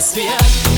atmosphere.